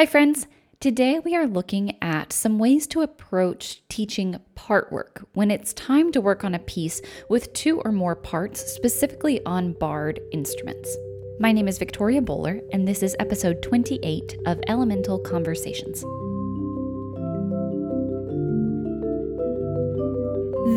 Hi, friends. Today we are looking at some ways to approach teaching part work when it's time to work on a piece with two or more parts, specifically on barred instruments. My name is Victoria Boler, and this is episode 28 of Elemental Conversations.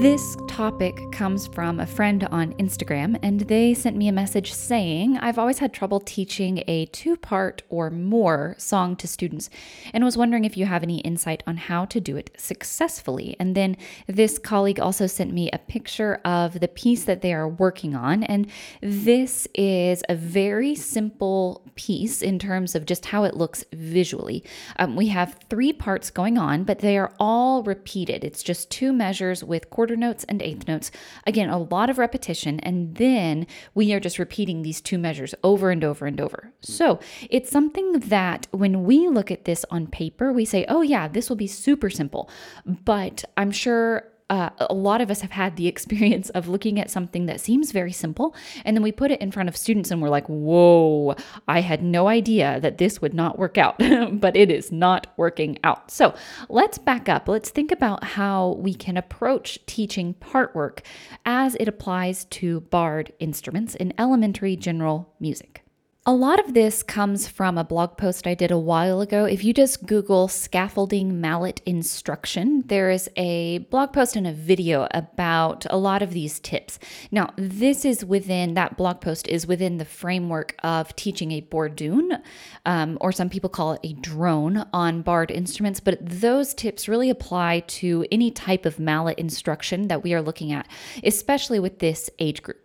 This topic comes from a friend on Instagram, and they sent me a message saying, I've always had trouble teaching a two part or more song to students, and was wondering if you have any insight on how to do it successfully. And then this colleague also sent me a picture of the piece that they are working on, and this is a very simple piece in terms of just how it looks visually. Um, we have three parts going on, but they are all repeated. It's just two measures with quarter quarter notes and eighth notes. Again, a lot of repetition, and then we are just repeating these two measures over and over and over. So it's something that when we look at this on paper, we say, oh, yeah, this will be super simple. But I'm sure uh, a lot of us have had the experience of looking at something that seems very simple and then we put it in front of students and we're like, whoa, I had no idea that this would not work out, but it is not working out. So let's back up. Let's think about how we can approach teaching part work as it applies to barred instruments in elementary general music. A lot of this comes from a blog post I did a while ago. If you just Google scaffolding mallet instruction, there is a blog post and a video about a lot of these tips. Now, this is within that blog post is within the framework of teaching a bourdon, um, or some people call it a drone on barred instruments. But those tips really apply to any type of mallet instruction that we are looking at, especially with this age group.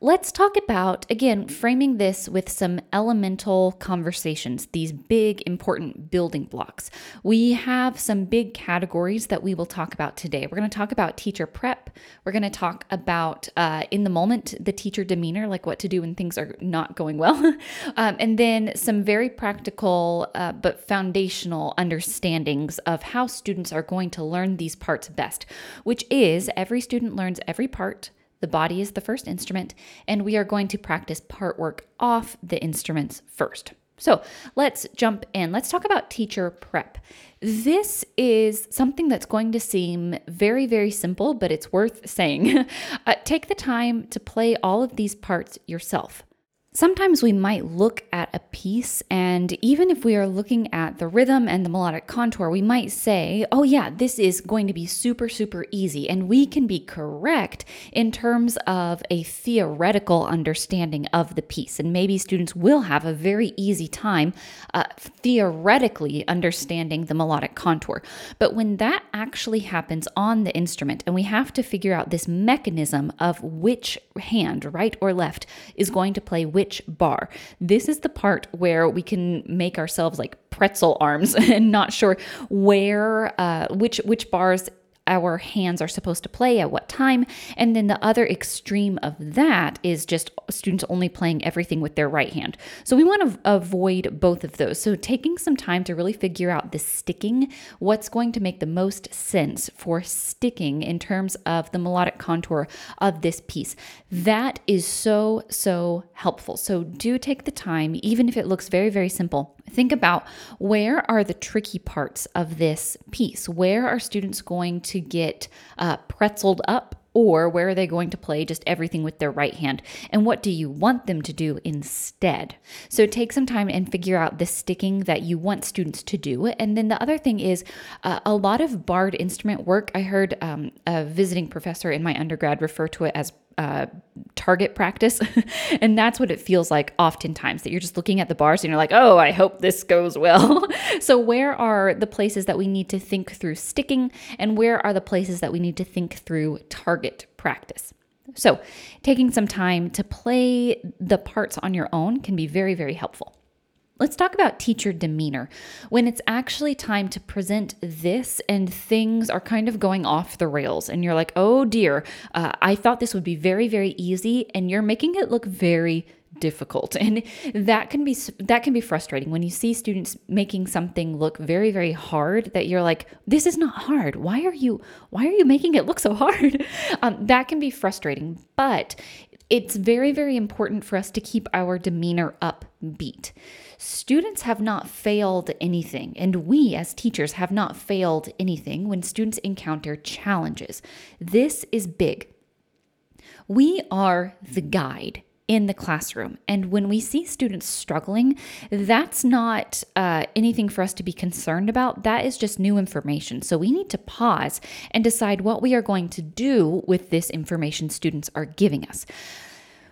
Let's talk about, again, framing this with some elemental conversations, these big, important building blocks. We have some big categories that we will talk about today. We're going to talk about teacher prep. We're going to talk about, uh, in the moment, the teacher demeanor, like what to do when things are not going well. um, and then some very practical uh, but foundational understandings of how students are going to learn these parts best, which is every student learns every part the body is the first instrument, and we are going to practice part work off the instruments first. So let's jump in. Let's talk about teacher prep. This is something that's going to seem very, very simple, but it's worth saying. uh, take the time to play all of these parts yourself. Sometimes we might look at a piece, and even if we are looking at the rhythm and the melodic contour, we might say, oh, yeah, this is going to be super, super easy. And we can be correct in terms of a theoretical understanding of the piece. And maybe students will have a very easy time uh, theoretically understanding the melodic contour. But when that actually happens on the instrument, and we have to figure out this mechanism of which hand, right or left, is going to play which which bar. This is the part where we can make ourselves like pretzel arms and not sure where uh, which which bars our hands are supposed to play at what time. And then the other extreme of that is just students only playing everything with their right hand. So we want to avoid both of those. So taking some time to really figure out the sticking, what's going to make the most sense for sticking in terms of the melodic contour of this piece. That is so, so helpful. So do take the time, even if it looks very, very simple Think about where are the tricky parts of this piece? Where are students going to get uh, pretzeled up? Or where are they going to play just everything with their right hand? And what do you want them to do instead? So take some time and figure out the sticking that you want students to do. And then the other thing is uh, a lot of barred instrument work. I heard um, a visiting professor in my undergrad refer to it as uh, target practice. and that's what it feels like oftentimes that you're just looking at the bars and you're like, oh, I hope this goes well. so, where are the places that we need to think through sticking, and where are the places that we need to think through target practice? So, taking some time to play the parts on your own can be very, very helpful. Let's talk about teacher demeanor. When it's actually time to present this and things are kind of going off the rails, and you're like, oh dear, uh, I thought this would be very, very easy, and you're making it look very difficult and that can be that can be frustrating when you see students making something look very very hard that you're like this is not hard why are you why are you making it look so hard um, that can be frustrating but it's very, very important for us to keep our demeanor upbeat. Students have not failed anything, and we as teachers have not failed anything when students encounter challenges. This is big. We are the guide in the classroom. And when we see students struggling, that's not uh, anything for us to be concerned about. That is just new information. So we need to pause and decide what we are going to do with this information students are giving us.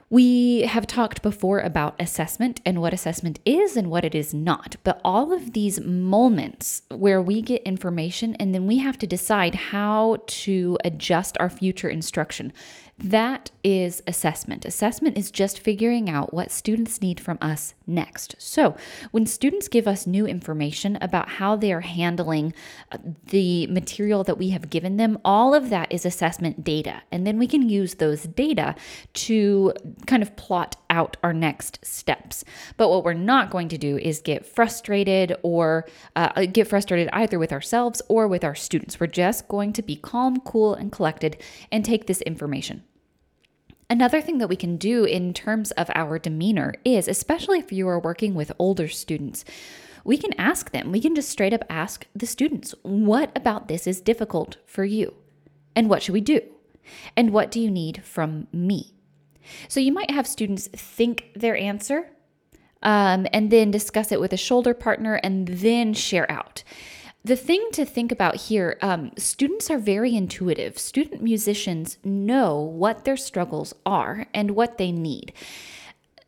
We have talked before about assessment and what assessment is and what it is not. But all of these moments where we get information and then we have to decide how to adjust our future instruction that is assessment. Assessment is just figuring out what students need from us next. So, when students give us new information about how they are handling uh, the material that we have given them, all of that is assessment data. And then we can use those data to kind of plot out our next steps. But what we're not going to do is get frustrated or uh, get frustrated either with ourselves or with our students. We're just going to be calm, cool, and collected and take this information. Another thing that we can do in terms of our demeanor is, especially if you are working with older students, we can ask them, we can just straight up ask the students, what about this is difficult for you? And what should we do? And what do you need from me? So you might have students think their answer um, and then discuss it with a shoulder partner and then share out. The thing to think about here um, students are very intuitive. Student musicians know what their struggles are and what they need.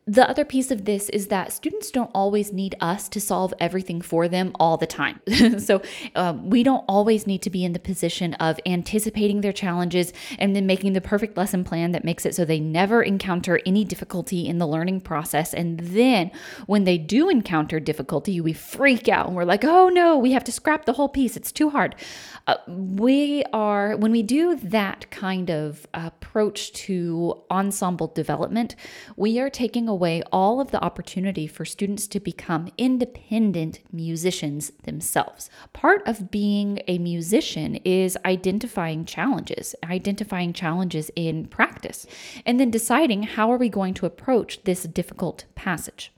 The other piece of this is that students don't always need us to solve everything for them all the time. so um, we don't always need to be in the position of anticipating their challenges and then making the perfect lesson plan that makes it so they never encounter any difficulty in the learning process. And then when they do encounter difficulty, we freak out and we're like, oh no, we have to scrap the whole piece. It's too hard. Uh, we are, when we do that kind of approach to ensemble development, we are taking away away all of the opportunity for students to become independent musicians themselves. Part of being a musician is identifying challenges, identifying challenges in practice, and then deciding how are we going to approach this difficult passage.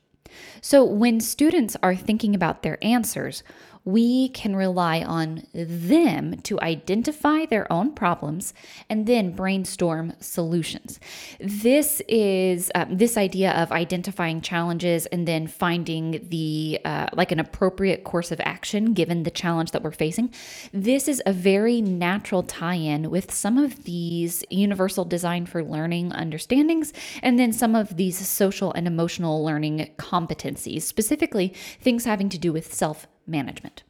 So, when students are thinking about their answers, we can rely on them to identify their own problems and then brainstorm solutions. This is uh, this idea of identifying challenges and then finding the uh, like an appropriate course of action given the challenge that we're facing. This is a very natural tie-in with some of these universal design for learning understandings and then some of these social and emotional learning competencies, specifically things having to do with self management.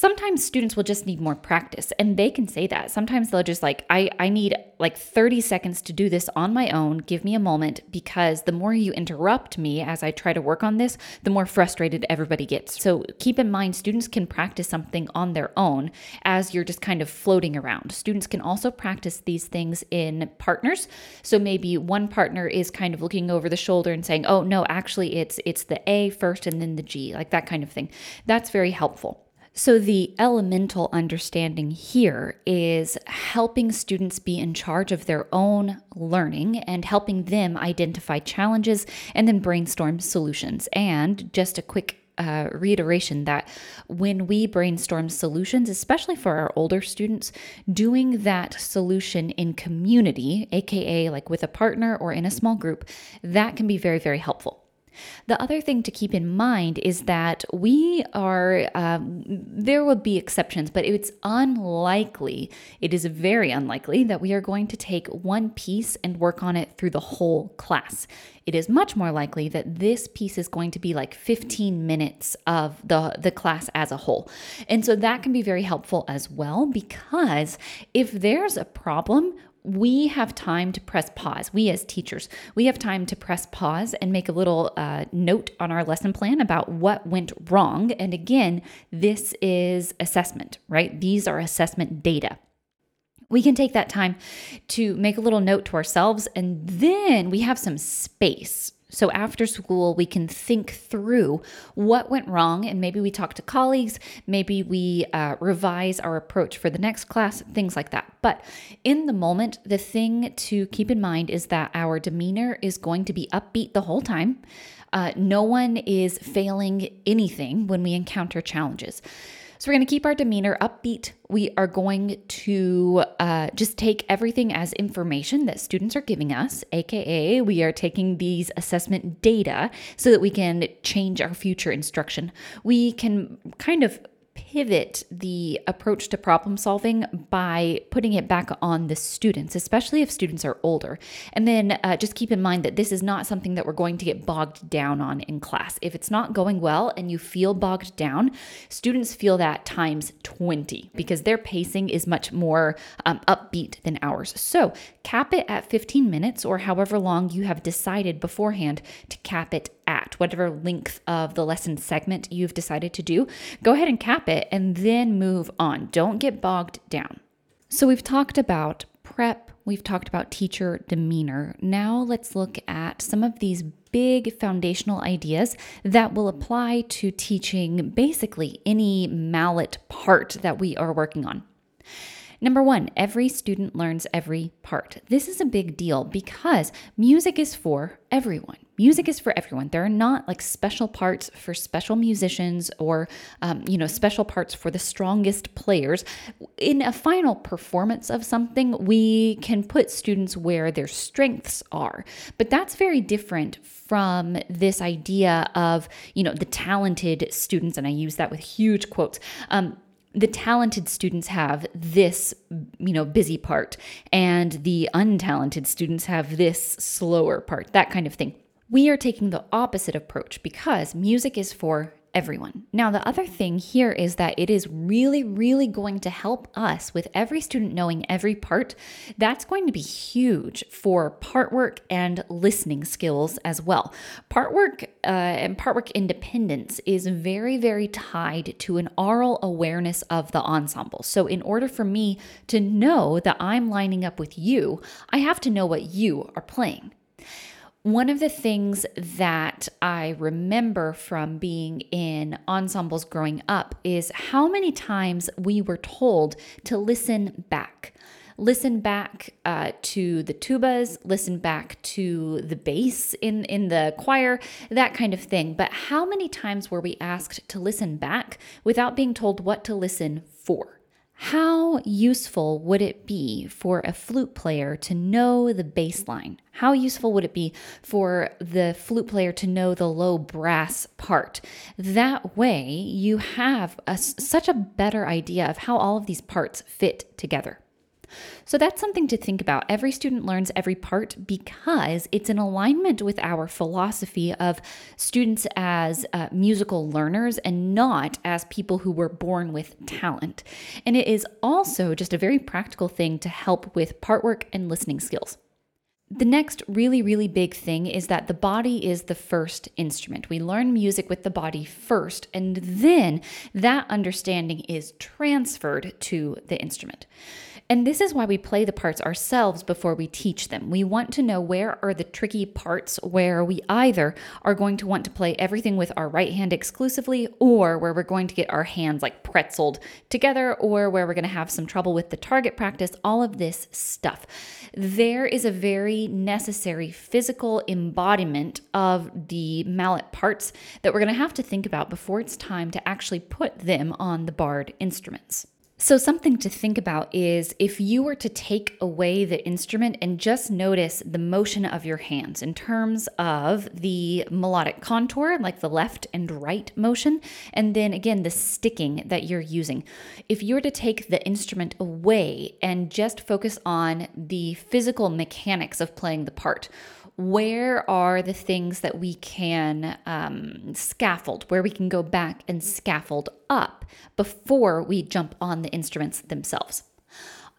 Sometimes students will just need more practice and they can say that. Sometimes they'll just like, I, I need like 30 seconds to do this on my own. Give me a moment because the more you interrupt me as I try to work on this, the more frustrated everybody gets. So keep in mind, students can practice something on their own as you're just kind of floating around. Students can also practice these things in partners. So maybe one partner is kind of looking over the shoulder and saying, oh, no, actually it's, it's the A first and then the G, like that kind of thing. That's very helpful. So, the elemental understanding here is helping students be in charge of their own learning and helping them identify challenges and then brainstorm solutions. And just a quick uh, reiteration that when we brainstorm solutions, especially for our older students, doing that solution in community, aka like with a partner or in a small group, that can be very, very helpful. The other thing to keep in mind is that we are, um, there will be exceptions, but it's unlikely, it is very unlikely that we are going to take one piece and work on it through the whole class. It is much more likely that this piece is going to be like 15 minutes of the, the class as a whole. And so that can be very helpful as well because if there's a problem, we have time to press pause. We, as teachers, we have time to press pause and make a little uh, note on our lesson plan about what went wrong. And again, this is assessment, right? These are assessment data. We can take that time to make a little note to ourselves, and then we have some space So after school, we can think through what went wrong and maybe we talk to colleagues, maybe we uh, revise our approach for the next class, things like that. But in the moment, the thing to keep in mind is that our demeanor is going to be upbeat the whole time. Uh, no one is failing anything when we encounter challenges. So we're going to keep our demeanor upbeat. We are going to uh, just take everything as information that students are giving us, AKA, we are taking these assessment data so that we can change our future instruction. We can kind of pivot the approach to problem solving by putting it back on the students, especially if students are older. And then uh, just keep in mind that this is not something that we're going to get bogged down on in class. If it's not going well and you feel bogged down, students feel that times 20 because their pacing is much more um, upbeat than ours. So cap it at 15 minutes or however long you have decided beforehand to cap it at, whatever length of the lesson segment you've decided to do. Go ahead and cap it and then move on. Don't get bogged down. So, we've talked about prep, we've talked about teacher demeanor. Now, let's look at some of these big foundational ideas that will apply to teaching basically any mallet part that we are working on. Number one, every student learns every part. This is a big deal because music is for everyone. Music is for everyone. There are not like special parts for special musicians or, um, you know, special parts for the strongest players. In a final performance of something, we can put students where their strengths are. But that's very different from this idea of, you know, the talented students, and I use that with huge quotes. Um, the talented students have this you know busy part and the untalented students have this slower part that kind of thing we are taking the opposite approach because music is for everyone. Now, the other thing here is that it is really, really going to help us with every student knowing every part. That's going to be huge for part work and listening skills as well. Part work uh, and part work independence is very, very tied to an aural awareness of the ensemble. So, in order for me to know that I'm lining up with you, I have to know what you are playing. One of the things that I remember from being in ensembles growing up is how many times we were told to listen back. Listen back uh, to the tubas, listen back to the bass in, in the choir, that kind of thing. But how many times were we asked to listen back without being told what to listen for? How useful would it be for a flute player to know the bass line? How useful would it be for the flute player to know the low brass part? That way, you have a, such a better idea of how all of these parts fit together. So that's something to think about. Every student learns every part because it's in alignment with our philosophy of students as uh, musical learners and not as people who were born with talent. And it is also just a very practical thing to help with part work and listening skills. The next really, really big thing is that the body is the first instrument. We learn music with the body first, and then that understanding is transferred to the instrument. And this is why we play the parts ourselves before we teach them. We want to know where are the tricky parts where we either are going to want to play everything with our right hand exclusively, or where we're going to get our hands like pretzeled together, or where we're going to have some trouble with the target practice, all of this stuff. There is a very necessary physical embodiment of the mallet parts that we're going to have to think about before it's time to actually put them on the barred instruments. So, something to think about is if you were to take away the instrument and just notice the motion of your hands in terms of the melodic contour, like the left and right motion, and then again the sticking that you're using. If you were to take the instrument away and just focus on the physical mechanics of playing the part, where are the things that we can um, scaffold, where we can go back and scaffold up before we jump on the instruments themselves.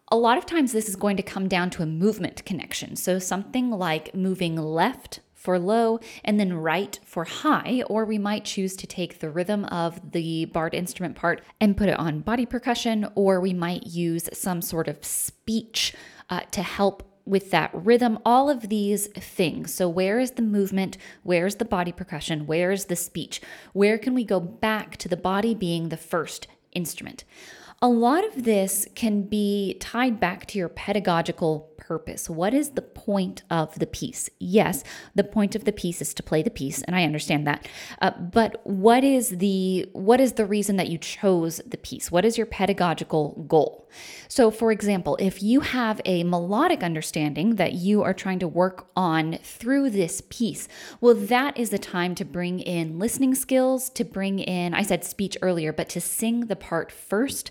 A lot of times, this is going to come down to a movement connection. So, something like moving left for low and then right for high, or we might choose to take the rhythm of the barred instrument part and put it on body percussion, or we might use some sort of speech uh, to help with that rhythm, all of these things. So, where is the movement? Where's the body percussion? Where's the speech? Where can we go back to the body being the first instrument? A lot of this can be tied back to your pedagogical purpose. What is the point of the piece? Yes, the point of the piece is to play the piece, and I understand that. Uh, but what is the what is the reason that you chose the piece? What is your pedagogical goal? So, for example, if you have a melodic understanding that you are trying to work on through this piece, well, that is the time to bring in listening skills, to bring in, I said speech earlier, but to sing the part first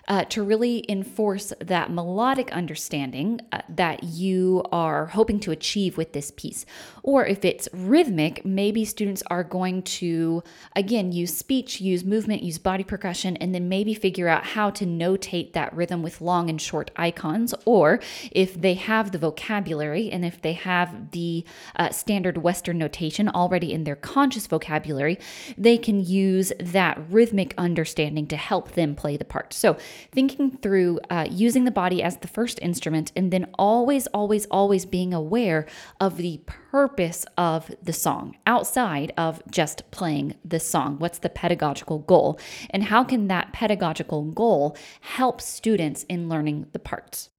uh, to really enforce that melodic understanding uh, that you are hoping to achieve with this piece. Or if it's rhythmic, maybe students are going to, again, use speech, use movement, use body percussion, and then maybe figure out how to notate that rhythm with long and short icons. Or if they have the vocabulary and if they have the uh, standard Western notation already in their conscious vocabulary, they can use that rhythmic understanding to help them play the part. So, thinking through uh, using the body as the first instrument and then always, always, always being aware of the purpose of the song outside of just playing the song. What's the pedagogical goal? And how can that pedagogical goal help students in learning the parts?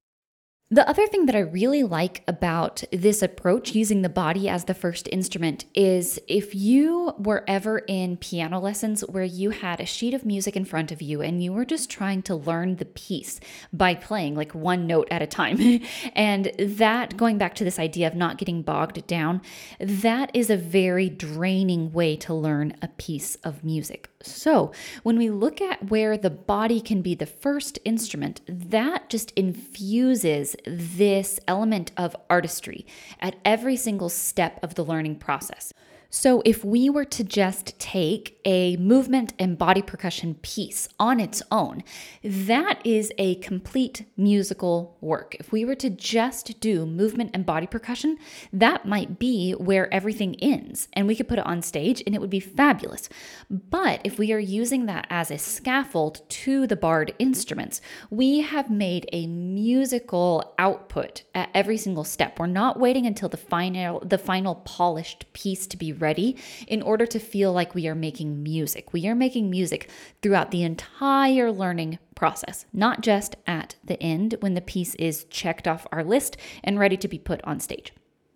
The other thing that I really like about this approach, using the body as the first instrument, is if you were ever in piano lessons where you had a sheet of music in front of you and you were just trying to learn the piece by playing like one note at a time. and that, going back to this idea of not getting bogged down, that is a very draining way to learn a piece of music. So, when we look at where the body can be the first instrument, that just infuses this element of artistry at every single step of the learning process. So, if we were to just take a movement and body percussion piece on its own, that is a complete musical work. If we were to just do movement and body percussion, that might be where everything ends, and we could put it on stage and it would be fabulous. But if we are using that as a scaffold to the barred instruments, we have made a musical output at every single step. We're not waiting until the final the final polished piece to be ready in order to feel like we are making music. We are making music throughout the entire learning process, not just at the end when the piece is checked off our list and ready to be put on stage.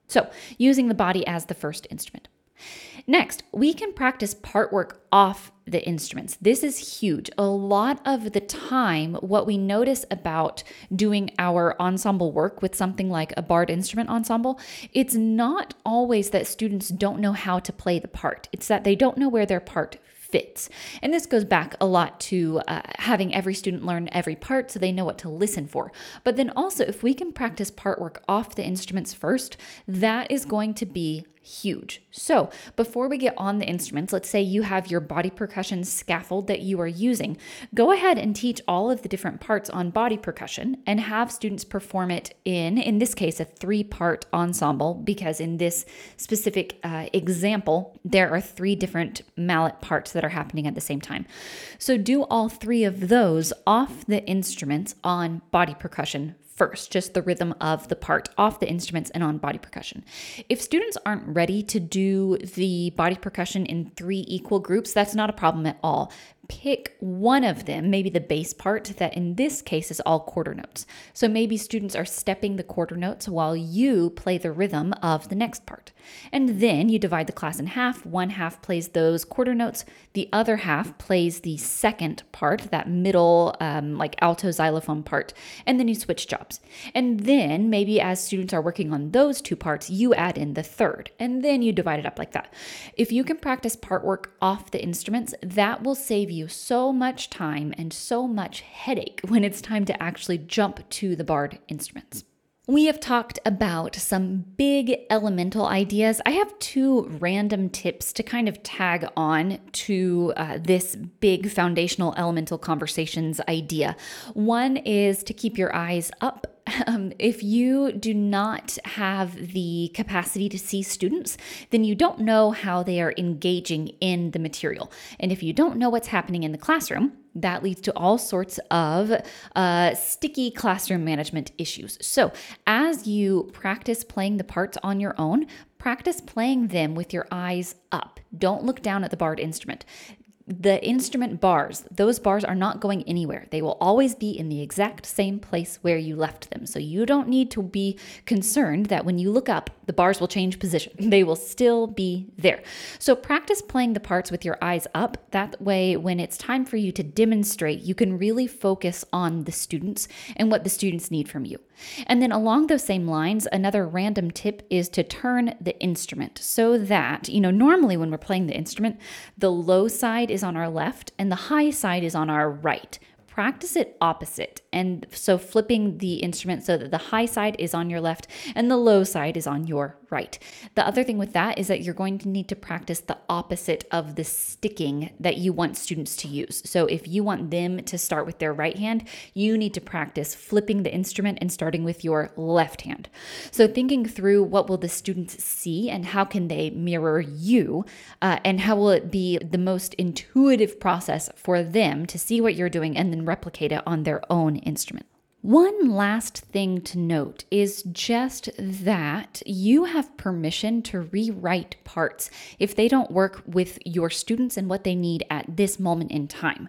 So, using the body as the first instrument. Next, we can practice part work off the instruments. This is huge. A lot of the time, what we notice about doing our ensemble work with something like a barred instrument ensemble, it's not always that students don't know how to play the part, it's that they don't know where their part fits. And this goes back a lot to uh, having every student learn every part so they know what to listen for. But then also, if we can practice part work off the instruments first, that is going to be huge. So, before we get on the instruments, let's say you have your body percussion scaffold that you are using. Go ahead and teach all of the different parts on body percussion and have students perform it in, in this case, a three part ensemble, because in this specific uh, example, there are three different mallet parts that are happening at the same time. So, do all three of those off the instruments on body percussion first, just the rhythm of the part off the instruments and on body percussion. If students aren't ready to do the body percussion in three equal groups, that's not a problem at all pick one of them, maybe the bass part, that in this case is all quarter notes. So maybe students are stepping the quarter notes while you play the rhythm of the next part. And then you divide the class in half. One half plays those quarter notes, the other half plays the second part, that middle, um, like alto xylophone part, and then you switch jobs. And then maybe as students are working on those two parts, you add in the third, and then you divide it up like that. If you can practice part work off the instruments, that will save you you so much time and so much headache when it's time to actually jump to the barred instruments. We have talked about some big elemental ideas. I have two random tips to kind of tag on to uh, this big foundational elemental conversations idea. One is to keep your eyes up Um, if you do not have the capacity to see students, then you don't know how they are engaging in the material. And if you don't know what's happening in the classroom, that leads to all sorts of uh, sticky classroom management issues. So, as you practice playing the parts on your own, practice playing them with your eyes up. Don't look down at the barred instrument the instrument bars, those bars are not going anywhere. They will always be in the exact same place where you left them. So you don't need to be concerned that when you look up, the bars will change position. They will still be there. So practice playing the parts with your eyes up. That way, when it's time for you to demonstrate, you can really focus on the students and what the students need from you. And then along those same lines, another random tip is to turn the instrument so that, you know, normally when we're playing the instrument, the low side is on our left and the high side is on our right practice it opposite. And so flipping the instrument so that the high side is on your left and the low side is on your right. The other thing with that is that you're going to need to practice the opposite of the sticking that you want students to use. So if you want them to start with their right hand, you need to practice flipping the instrument and starting with your left hand. So thinking through what will the students see and how can they mirror you uh, and how will it be the most intuitive process for them to see what you're doing and then replicate it on their own instrument. One last thing to note is just that you have permission to rewrite parts if they don't work with your students and what they need at this moment in time.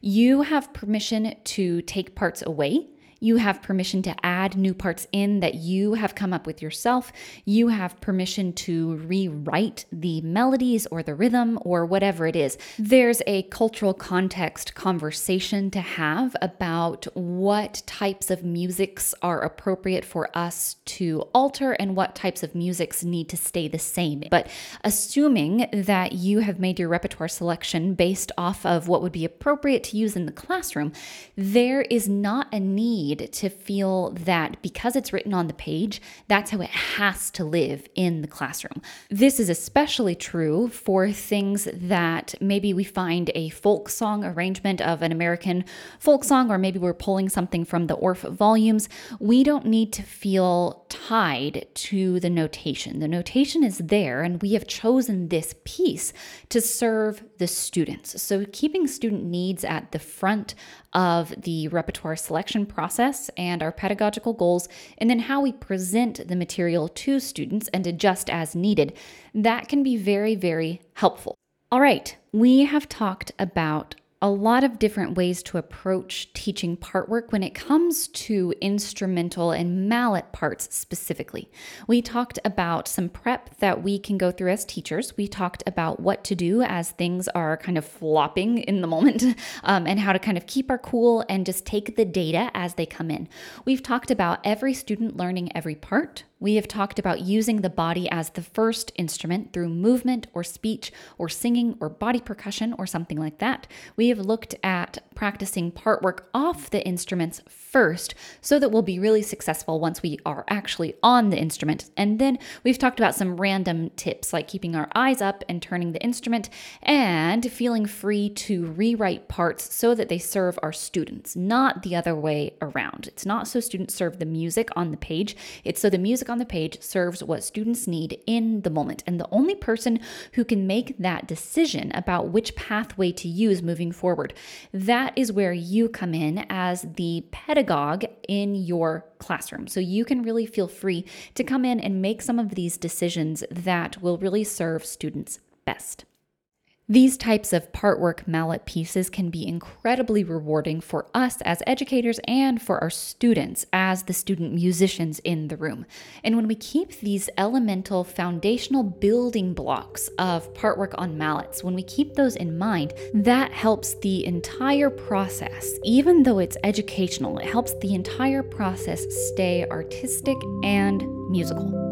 You have permission to take parts away you have permission to add new parts in that you have come up with yourself. You have permission to rewrite the melodies or the rhythm or whatever it is. There's a cultural context conversation to have about what types of musics are appropriate for us to alter and what types of musics need to stay the same. But assuming that you have made your repertoire selection based off of what would be appropriate to use in the classroom, there is not a need need to feel that because it's written on the page, that's how it has to live in the classroom. This is especially true for things that maybe we find a folk song arrangement of an American folk song, or maybe we're pulling something from the Orff volumes. We don't need to feel tied to the notation. The notation is there, and we have chosen this piece to serve the students. So, keeping student needs at the front of the repertoire selection process and our pedagogical goals, and then how we present the material to students and adjust as needed, that can be very, very helpful. All right, we have talked about a lot of different ways to approach teaching part work when it comes to instrumental and mallet parts specifically. We talked about some prep that we can go through as teachers. We talked about what to do as things are kind of flopping in the moment um, and how to kind of keep our cool and just take the data as they come in. We've talked about every student learning every part. We have talked about using the body as the first instrument through movement or speech or singing or body percussion or something like that. We have looked at practicing part work off the instruments first so that we'll be really successful once we are actually on the instrument. And then we've talked about some random tips like keeping our eyes up and turning the instrument and feeling free to rewrite parts so that they serve our students, not the other way around. It's not so students serve the music on the page, it's so the music on the page serves what students need in the moment. And the only person who can make that decision about which pathway to use moving forward, that is where you come in as the pedagogue in your classroom. So you can really feel free to come in and make some of these decisions that will really serve students best. These types of partwork mallet pieces can be incredibly rewarding for us as educators and for our students as the student musicians in the room. And when we keep these elemental foundational building blocks of partwork on mallets, when we keep those in mind, that helps the entire process, even though it's educational, it helps the entire process stay artistic and musical.